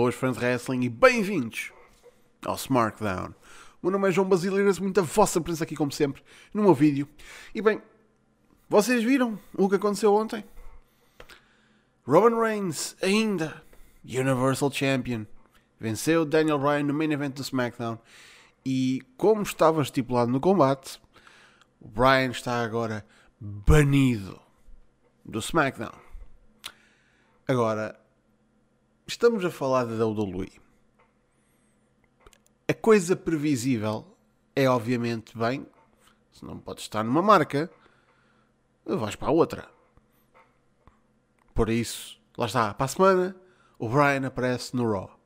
Boas fãs de wrestling e bem-vindos ao SmackDown. O meu nome é João Basileiras, muita vossa presença aqui como sempre no meu vídeo. E bem, vocês viram o que aconteceu ontem? Roman Reigns, ainda Universal Champion, venceu Daniel Bryan no main event do SmackDown e como estava estipulado no combate, o Bryan está agora banido do SmackDown. Agora, estamos a falar da WWE. A coisa previsível é obviamente bem, se não podes estar numa marca, vais para a outra. Por isso, lá está, para a semana, o Brian aparece no Raw.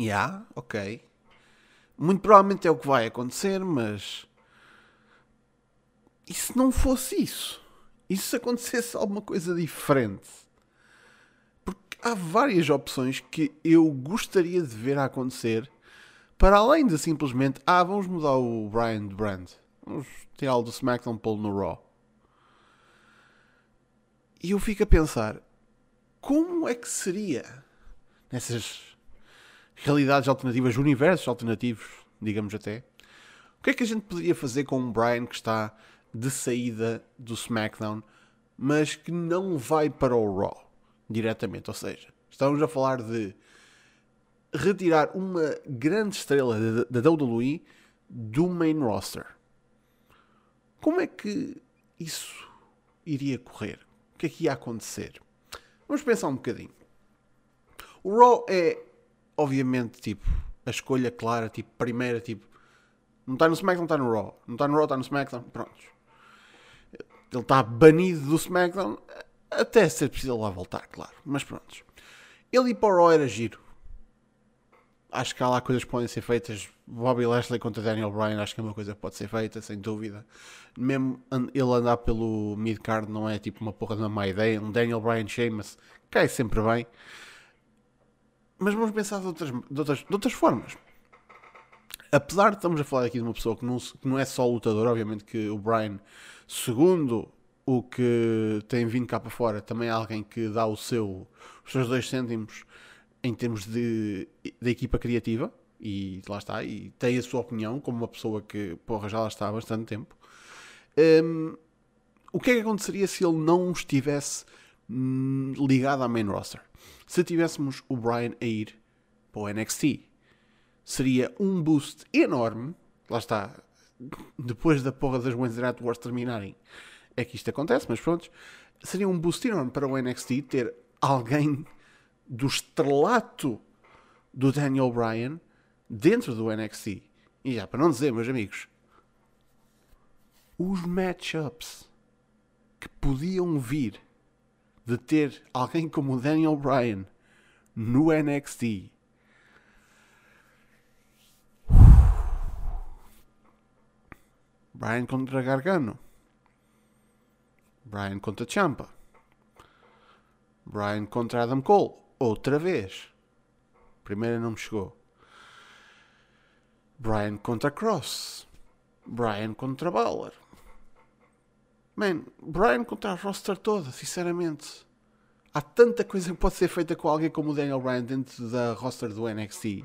Ya, yeah, ok. Muito provavelmente é o que vai acontecer, mas. E se não fosse isso? E se acontecesse alguma coisa diferente? Há várias opções que eu gostaria de ver acontecer para além de simplesmente, ah, vamos mudar o Brian de brand. Vamos tirá-lo do SmackDown pô no Raw. E eu fico a pensar, como é que seria nessas realidades alternativas, universos alternativos, digamos até, o que é que a gente poderia fazer com um Brian que está de saída do SmackDown, mas que não vai para o Raw diretamente? Ou seja, estamos a falar de retirar uma grande estrela da WWE do main roster. Como é que isso iria correr? O que é que ia acontecer? Vamos pensar um bocadinho. O Raw é, obviamente, tipo, a escolha clara, tipo, primeira, tipo, não está no SmackDown, está no Raw. Não está no Raw, está no SmackDown. Prontos. Ele está banido do SmackDown até ser preciso lá voltar, claro. Mas prontos. Ele ir para o era giro. Acho que há lá coisas que podem ser feitas. Bobby Lashley contra Daniel Bryan, acho que é uma coisa que pode ser feita, sem dúvida. Mesmo ele andar pelo mid-card não é tipo uma porra de uma má ideia. Um Daniel Bryan Sheamus cai sempre bem. Mas vamos pensar de outras, de outras, de outras formas apesar de estamos a falar aqui de uma pessoa que não, que não é só lutador, obviamente que o Brian, segundo o que tem vindo cá para fora, também é alguém que dá o seu, os seus dois cêntimos em termos de, de equipa criativa, e lá está, e tem a sua opinião, como uma pessoa que, porra, já lá está há bastante tempo. Um, o que é que aconteceria se ele não estivesse hum, ligado à main roster? Se tivéssemos o Brian a ir para o NXT, seria um boost enorme. Lá está, depois da porra das Wednesday Night Wars terminarem, é que isto acontece, mas pronto. Seria um boost enorme para o NXT ter alguém do estrelato do Daniel Bryan dentro do NXT. E já para não dizer, meus amigos, os matchups que podiam vir de ter alguém como o Daniel Bryan no NXT Brian contra Gargano. Brian contra Champa. Brian contra Adam Cole. Outra vez. Primeira não me chegou. Brian contra Cross. Brian contra Balor. Man, Brian contra a roster toda, sinceramente. Há tanta coisa que pode ser feita com alguém como o Daniel Bryan dentro da roster do NXT.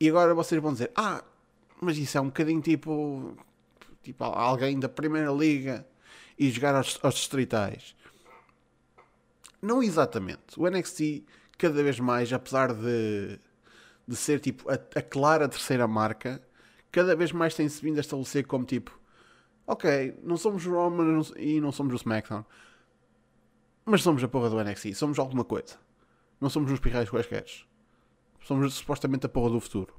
E agora vocês vão dizer: Ah, mas isso é um bocadinho tipo tipo alguém da Primeira Liga e jogar aos, aos distritais. Não exatamente. O NXT, cada vez mais, apesar de, de ser tipo a, a clara terceira marca, cada vez mais tem-se vindo a estabelecer como tipo, ok, não somos o Roman e não somos o SmackDown, mas somos a porra do NXT, somos alguma coisa. Não somos uns pirrais quaisquer. Somos supostamente a porra do futuro.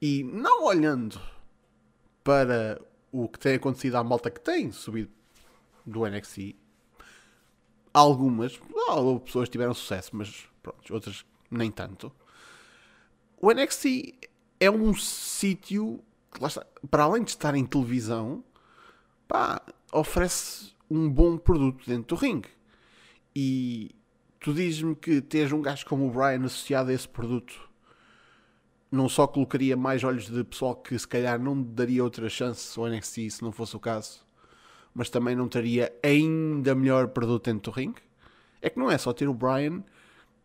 E não olhando para o que tem acontecido à malta que tem subido do NXT, algumas, pessoas tiveram sucesso, mas pronto, outras nem tanto. O NXT é um sítio para além de estar em televisão, pá, oferece um bom produto dentro do ringue. E tu dizes-me que tens um gajo como o Brian associado a esse produto não só colocaria mais olhos de pessoal que se calhar não daria outra chance ao NXT se não fosse o caso, mas também não teria ainda melhor produto dentro do ringue. É que não é só ter o Brian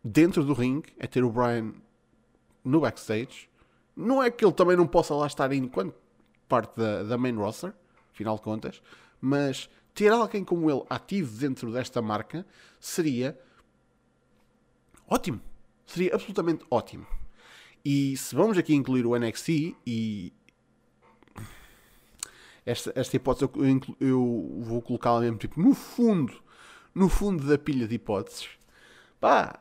dentro do ringue, é ter o Brian no backstage. Não é que ele também não possa lá estar enquanto parte da, da main roster, afinal de contas, mas ter alguém como ele ativo dentro desta marca seria ótimo. Seria absolutamente ótimo. E se vamos aqui incluir o NXT e esta, esta hipótese eu, eu vou colocá-la mesmo tipo no fundo, no fundo da pilha de hipóteses. Pá,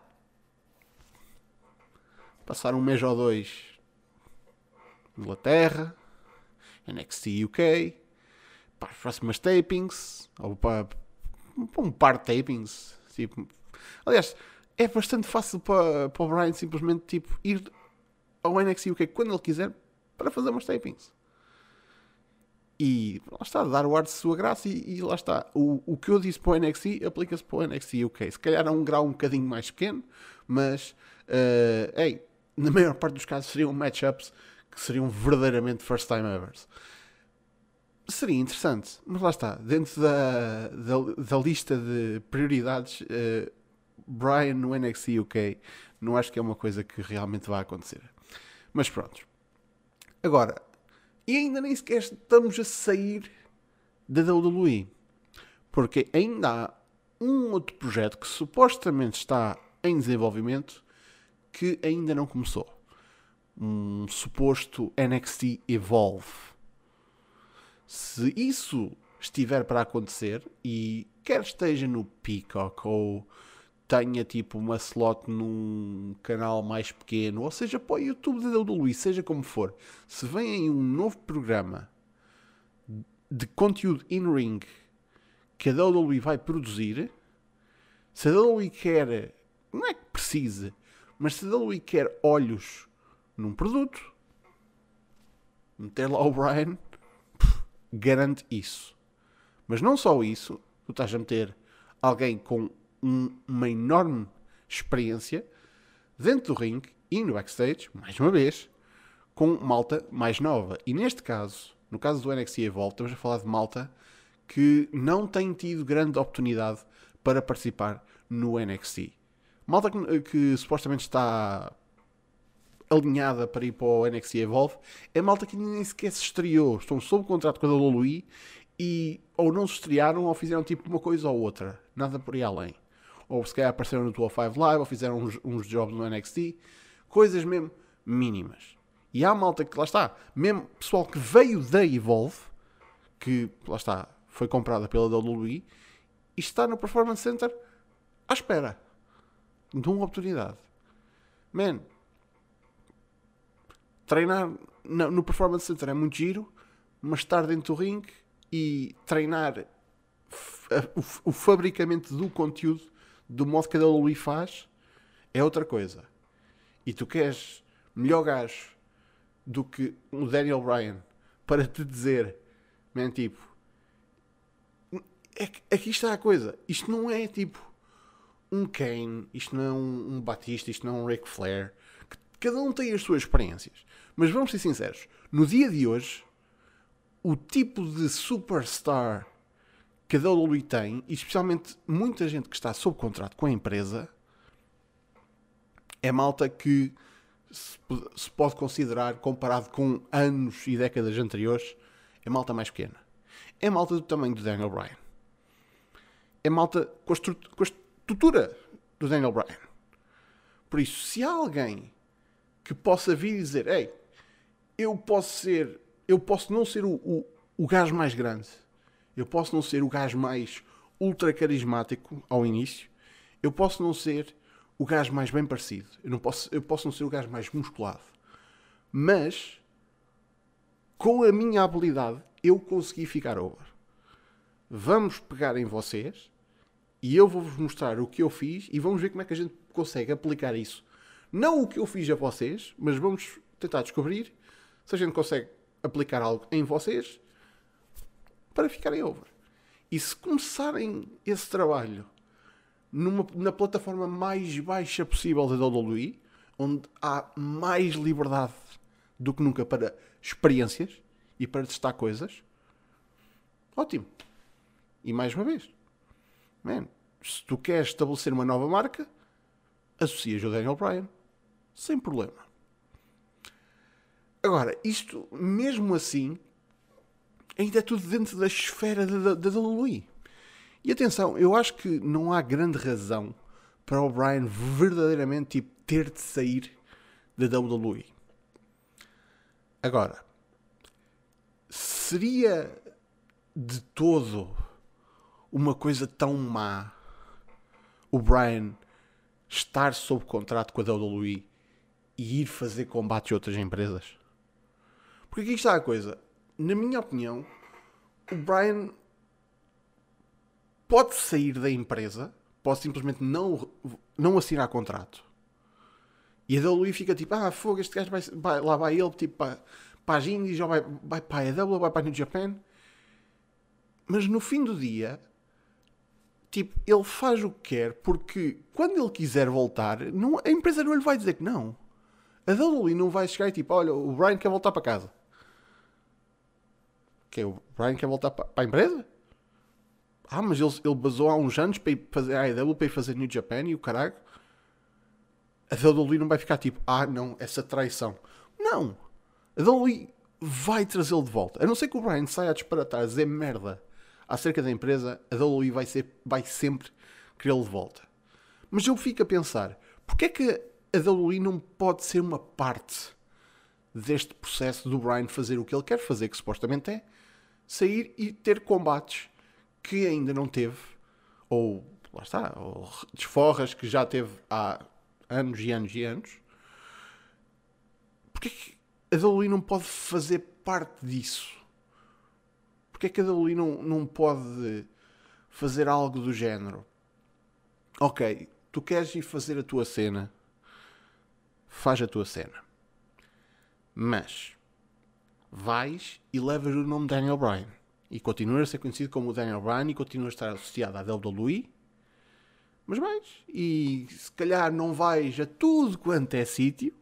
passar um mês ou dois Inglaterra, NXT UK, para as próximas tapings, ou para, para um par de tapings. Tipo, aliás, é bastante fácil para, para o Brian simplesmente tipo, ir ao NXT UK quando ele quiser para fazer umas tapings. E lá está, dar o ar de sua graça e, e lá está. O, o que eu disse para o NXT aplica-se para o NXT UK. Se calhar a um grau um bocadinho mais pequeno, mas uh, na maior parte dos casos seriam matchups que seriam verdadeiramente first time ever. Seria interessante, mas lá está, dentro da, da, da lista de prioridades, uh, Brian no NXT UK não acho que é uma coisa que realmente vai acontecer. Mas pronto. Agora, e ainda nem sequer estamos a sair da WWE. Porque ainda há um outro projeto que supostamente está em desenvolvimento que ainda não começou. Um suposto NXT Evolve. Se isso estiver para acontecer e quer esteja no Peacock ou tenha tipo uma slot num canal mais pequeno, ou seja, para o YouTube da WWE, seja como for, se vem aí um novo programa de conteúdo in-ring que a WWE vai produzir, se a WWE quer, não é que precise, mas se a WWE quer olhos num produto, meter lá o Brian, garante isso. Mas não só isso, tu estás a meter alguém com um, uma enorme experiência dentro do ringue e no backstage, mais uma vez, com malta mais nova. E neste caso, no caso do NXT Evolve, estamos a falar de malta que não tem tido grande oportunidade para participar no NXT. Malta que, que supostamente está alinhada para ir para o NXT Evolve é malta que nem sequer se estreou. Estão sob contrato com a WWE e ou não se estrearam ou fizeram tipo uma coisa ou outra. Nada por aí além ou se calhar apareceram no 205 Live, ou fizeram uns, uns jobs no NXT, coisas mesmo mínimas. E há malta que, lá está, mesmo pessoal que veio da Evolve, que, lá está, foi comprada pela WWE, e está no Performance Center à espera de uma oportunidade. Man, treinar no Performance Center é muito giro, mas estar dentro do ringue e treinar o fabricamento do conteúdo do modo que a WWE faz, é outra coisa. E tu queres melhor gajo do que o Daniel Bryan para te dizer, man, tipo, é, aqui está a coisa. Isto não é tipo um Kane, isto não é um, um Batista, isto não é um Ric Flair. Cada um tem as suas experiências. Mas vamos ser sinceros, no dia de hoje, o tipo de superstar que a WWE tem, e especialmente muita gente que está sob contrato com a empresa, é malta que se pode considerar, comparado com anos e décadas anteriores, é malta mais pequena. É malta do tamanho do Daniel Bryan. É malta com a, com a estrutura do Daniel Bryan. Por isso, se há alguém que possa vir e dizer, ei, eu posso ser, eu posso não ser o, o, o gajo mais grande, eu posso não ser o gajo mais ultra carismático ao início. Eu posso não ser o gajo mais bem parecido. Eu, não posso, eu posso não ser o gajo mais musculado. Mas, com a minha habilidade, eu consegui ficar over. Vamos pegar em vocês e eu vou-vos mostrar o que eu fiz e vamos ver como é que a gente consegue aplicar isso. Não o que eu fiz a vocês, mas vamos tentar descobrir se a gente consegue aplicar algo em vocês para ficarem over. E se começarem esse trabalho numa, na plataforma mais baixa possível da WWE, onde há mais liberdade do que nunca para experiências e para testar coisas, ótimo. E mais uma vez, man, se tu queres estabelecer uma nova marca, associas o Daniel Bryan sem problema. Agora, isto, mesmo assim, ainda é tudo dentro da esfera da, da. E atenção, eu acho que não há grande razão para o Bryan verdadeiramente tipo, ter de sair da WWE. Agora, seria de todo uma coisa tão má o Bryan estar sob contrato com a WWE e ir fazer combates a outras empresas? Porque aqui está a coisa. Na minha opinião, o Bryan pode sair da empresa, pode simplesmente não, não assinar contrato. E a WWE fica tipo, ah, fogo, este gajo vai, vai lá vai ele, tipo, para, para as Indies, ou vai, vai para a AEW, vai para a New Japan. Mas no fim do dia, tipo, ele faz o que quer, porque quando ele quiser voltar, não, a empresa não lhe vai dizer que não. A WWE não vai chegar e tipo, olha, o Brian quer voltar para casa. Que é, o Brian quer voltar para, a empresa? Ah, mas ele, ele basou há uns anos para ir fazer a AEW, para ir fazer New Japan e o caralho. A WWE não vai ficar tipo, ah não, essa traição. Não. A WWE vai trazê-lo de volta. A não ser que o Brian saia a disparatar, a dizer merda acerca da empresa, a WWE vai, ser, vai sempre querê-lo de volta. Mas eu fico a pensar, porque é que a WWE não pode ser uma parte deste processo do Brian fazer o que ele quer fazer, que supostamente é sair e ter combates que ainda não teve, ou lá está, ou desforras que já teve há anos e anos e anos. Porquê que a WWE não pode fazer parte disso? Porquê que a WWE não, não pode fazer algo do género? Ok, tu queres ir fazer a tua cena, faz a tua cena. Mas vais e levas o nome Daniel Bryan. E continuas a ser conhecido como Daniel Bryan e continuas a estar associado à WWE, mas vais. E se calhar não vais a tudo quanto é sítio,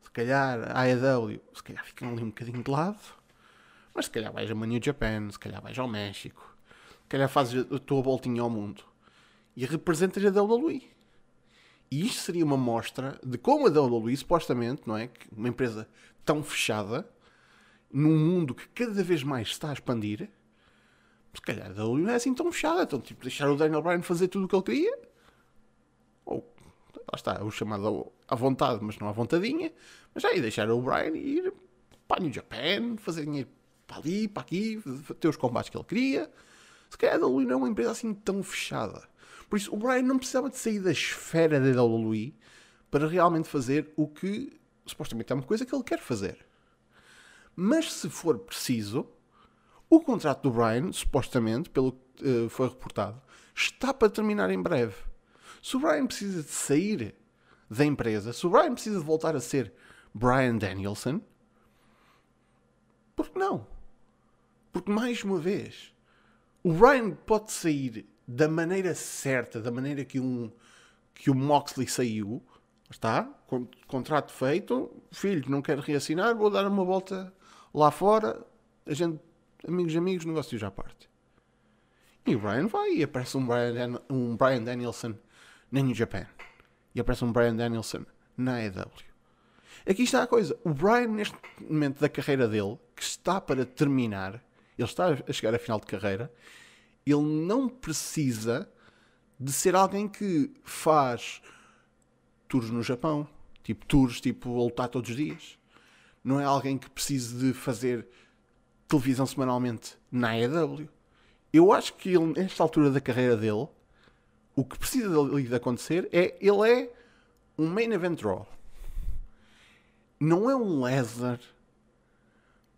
se calhar a AEW, se calhar fica ali um bocadinho de lado, mas se calhar vais a New Japan, se calhar vais ao México, se calhar fazes a tua voltinha ao mundo. E representas a WWE. E isto seria uma mostra de como a WWE, supostamente, não é? Uma empresa tão fechada, num mundo que cada vez mais está a expandir, se calhar a WWE não é assim tão fechada. Então, tipo, deixar o Daniel Bryan fazer tudo o que ele queria, ou lá está, o chamado à vontade, mas não à vontadinha, mas aí deixar o Bryan ir para New Japan, fazer dinheiro para ali, para aqui, ter os combates que ele queria. Se calhar a WWE não é uma empresa assim tão fechada. Por isso, o Bryan não precisava de sair da esfera da WWE para realmente fazer o que supostamente é uma coisa que ele quer fazer. Mas se for preciso, o contrato do Brian, supostamente, pelo que uh, foi reportado, está para terminar em breve. Se o Brian precisa de sair da empresa, se o Brian precisa de voltar a ser Brian Danielson, por que não? Porque, mais uma vez, o Brian pode sair da maneira certa, da maneira que um que o Moxley saiu, está, contrato feito, filho, não quero reassinar, vou dar uma volta Lá fora, a gente, amigos, amigos, negócios à parte. E o Brian vai e aparece um Brian, um Brian Danielson na New Japan. E aparece um Brian Danielson na AEW. Aqui está a coisa. O Brian, neste momento da carreira dele, que está para terminar, ele está a chegar à final de carreira, ele não precisa de ser alguém que faz tours no Japão. Tipo, tours, tipo, a lutar todos os dias não é alguém que precise de fazer televisão semanalmente na AEW. Eu acho que ele, nesta altura da carreira dele, o que precisa de, de acontecer é ele é um main event draw. Não é um Lesnar,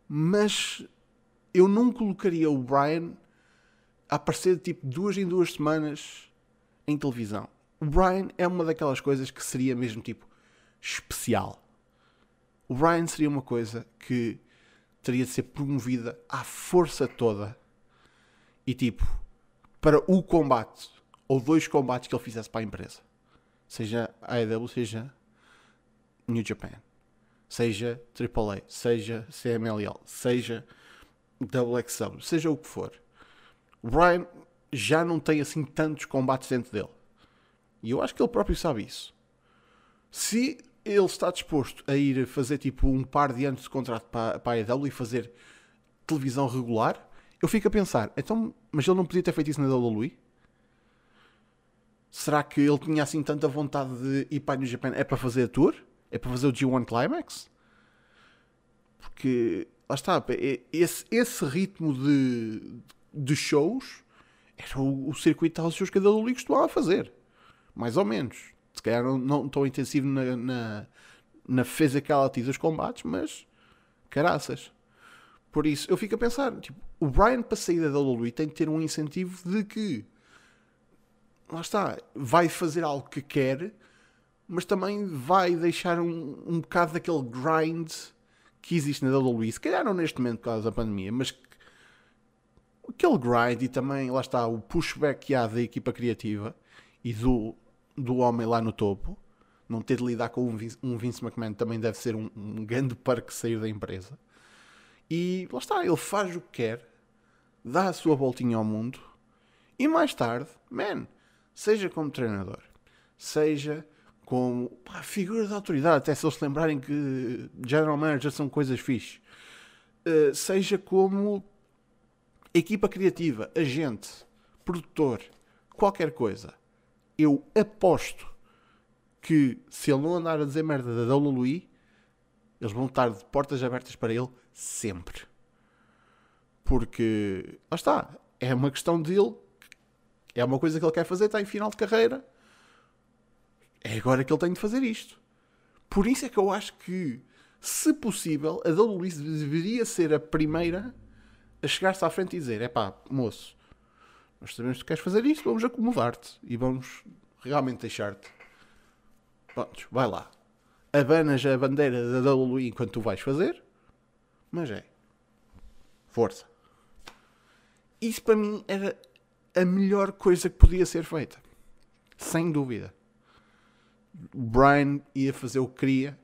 mas eu não colocaria o Brian a aparecer tipo duas em duas semanas em televisão. O Brian é uma daquelas coisas que seria mesmo tipo especial. O Ryan seria uma coisa que teria de ser promovida à força toda e tipo para o combate ou dois combates que ele fizesse para a empresa, seja AEW, seja New Japan, seja AAA, seja CMLL, seja WXW, seja o que for. O Brian já não tem assim tantos combates dentro dele. E eu acho que ele próprio sabe isso. Se ele está disposto a ir fazer tipo um par de anos de contrato para, a EW e fazer televisão regular, eu fico a pensar, então, mas ele não podia ter feito isso na WWE? Será que ele tinha assim tanta vontade de ir para a New Japan? É para fazer a tour? É para fazer o G1 Climax? Porque, lá está, esse, esse ritmo de, de shows era o, o circuito de shows que a WWE costumava fazer. Mais ou menos. Se calhar não, não tão intensivo na, na, na physicality dos combates, mas caraças. Por isso, eu fico a pensar, tipo, o Brian para sair da WWE tem que ter um incentivo de que lá está, vai fazer algo que quer, mas também vai deixar um, um bocado daquele grind que existe na WWE. Se calhar não neste momento por causa da pandemia, mas aquele grind e também, lá está, o pushback que há da equipa criativa e do, do homem lá no topo. Não ter de lidar com um Vince, um Vince McMahon também deve ser um, um grande parque sair da empresa. E lá está, ele faz o que quer, dá a sua voltinha ao mundo e mais tarde, man, seja como treinador, seja como pá, figura de autoridade, até se eles lembrarem que general manager são coisas fixe, uh, seja como equipa criativa, agente, produtor, qualquer coisa, eu aposto que se ele não andar a dizer merda da WWE, eles vão estar de portas abertas para ele sempre. Porque, lá está, é uma questão dele é uma coisa que ele quer fazer, está em final de carreira. É agora que ele tem de fazer isto. Por isso é que eu acho que, se possível, a WWE deveria ser a primeira a chegar-se à frente e dizer: é pá, moço, nós sabemos que queres fazer isto, vamos acomodar-te e vamos realmente deixar-te. Pronto, vai lá. Abanas a bandeira da WWE enquanto tu vais fazer, mas é. Força. Isso para mim era a melhor coisa que podia ser feita. Sem dúvida. O Brian ia fazer o que queria,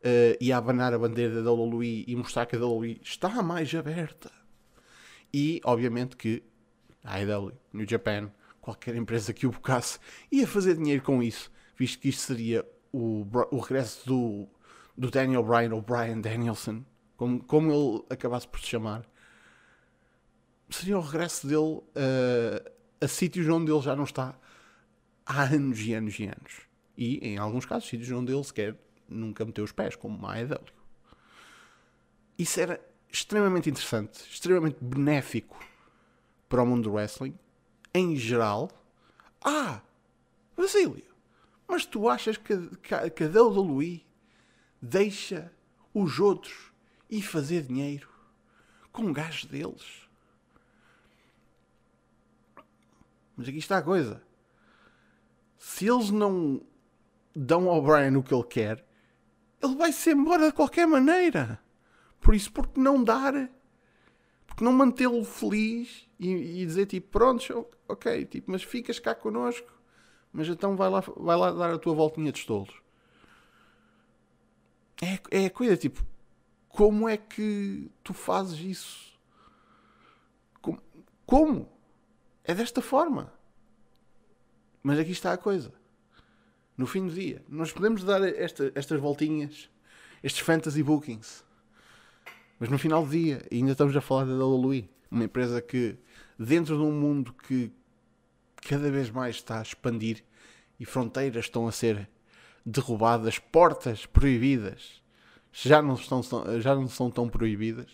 uh, ia abanar a bandeira da WWE e mostrar que a WWE está mais aberta. E, obviamente, que a IW, New Japan, qualquer empresa que o bocasse, ia fazer dinheiro com isso, visto que isto seria o, o regresso do, do Daniel Bryan, ou Brian Danielson, como, como ele acabasse por se chamar seria o regresso dele uh, a sítios onde ele já não está há anos e anos e anos. E, em alguns casos, sítios onde ele sequer nunca meteu os pés, como a AEW. Isso era extremamente interessante, extremamente benéfico para o mundo do wrestling, em geral. Ah, Basílio, mas tu achas que, que, que a deixa os outros ir fazer dinheiro com gajos deles? Mas aqui está a coisa. Se eles não dão ao Brian o que ele quer, ele vai ser embora de qualquer maneira. Por isso, porque não dar? Porque não mantê-lo feliz e, e, dizer tipo, pronto, ok, tipo, mas ficas cá connosco, mas então vai lá, vai lá dar a tua voltinha de estolos. É, é a coisa, tipo, como é que tu fazes isso? Como? como? É desta forma. Mas aqui está a coisa. No fim do dia, nós podemos dar esta, estas voltinhas, estes fantasy bookings. Mas no final do dia, ainda estamos a falar da WWE, uma empresa que, dentro de um mundo que cada vez mais está a expandir e fronteiras estão a ser derrubadas, portas proibidas já não, estão, já não são tão proibidas,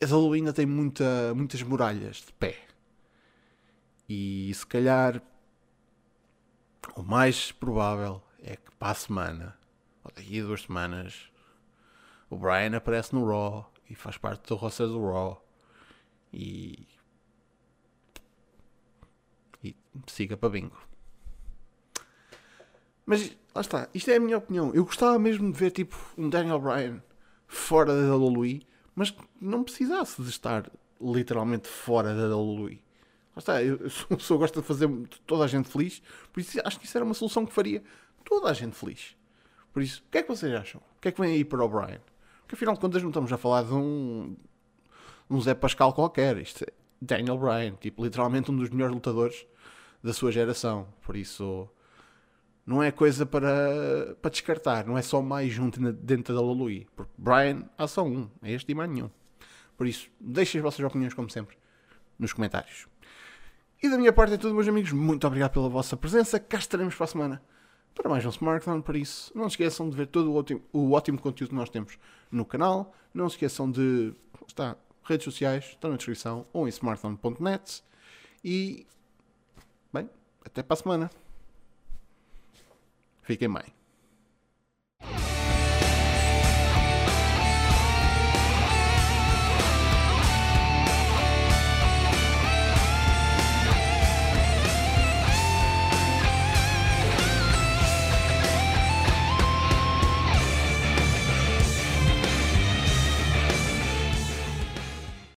a WWE ainda tem muita, muitas muralhas de pé. E se calhar o mais provável é que para a semana, ou daqui a duas semanas, o Brian aparece no Raw e faz parte do roster do Raw e, e siga para bingo. Mas lá está, isto é a minha opinião. Eu gostava mesmo de ver tipo um Daniel Bryan fora da WWE mas não precisasse de estar literalmente fora da WWE. Está, eu, eu sou, gosto de fazer toda a gente feliz, por isso acho que isso era uma solução que faria toda a gente feliz. Por isso, o que é que vocês acham? O que é que vem aí para o Brian? Porque afinal de contas não estamos a falar de um, um Zé Pascal qualquer. Isto é Daniel Bryan, tipo, literalmente um dos melhores lutadores da sua geração. Por isso, não é coisa para, para descartar. Não é só mais um dentro da Lului. Porque Brian há só um. É este e mais nenhum. Por isso, deixem as vossas opiniões, como sempre, nos comentários. E da minha parte é tudo, meus amigos. Muito obrigado pela vossa presença. Cá estaremos para a semana para mais um Smartphone. Por isso, não se esqueçam de ver todo o ótimo, o ótimo conteúdo que nós temos no canal. Não se esqueçam de. Está, redes sociais, estão na descrição ou em smartphone.net. E. Bem, até para a semana. Fiquem bem.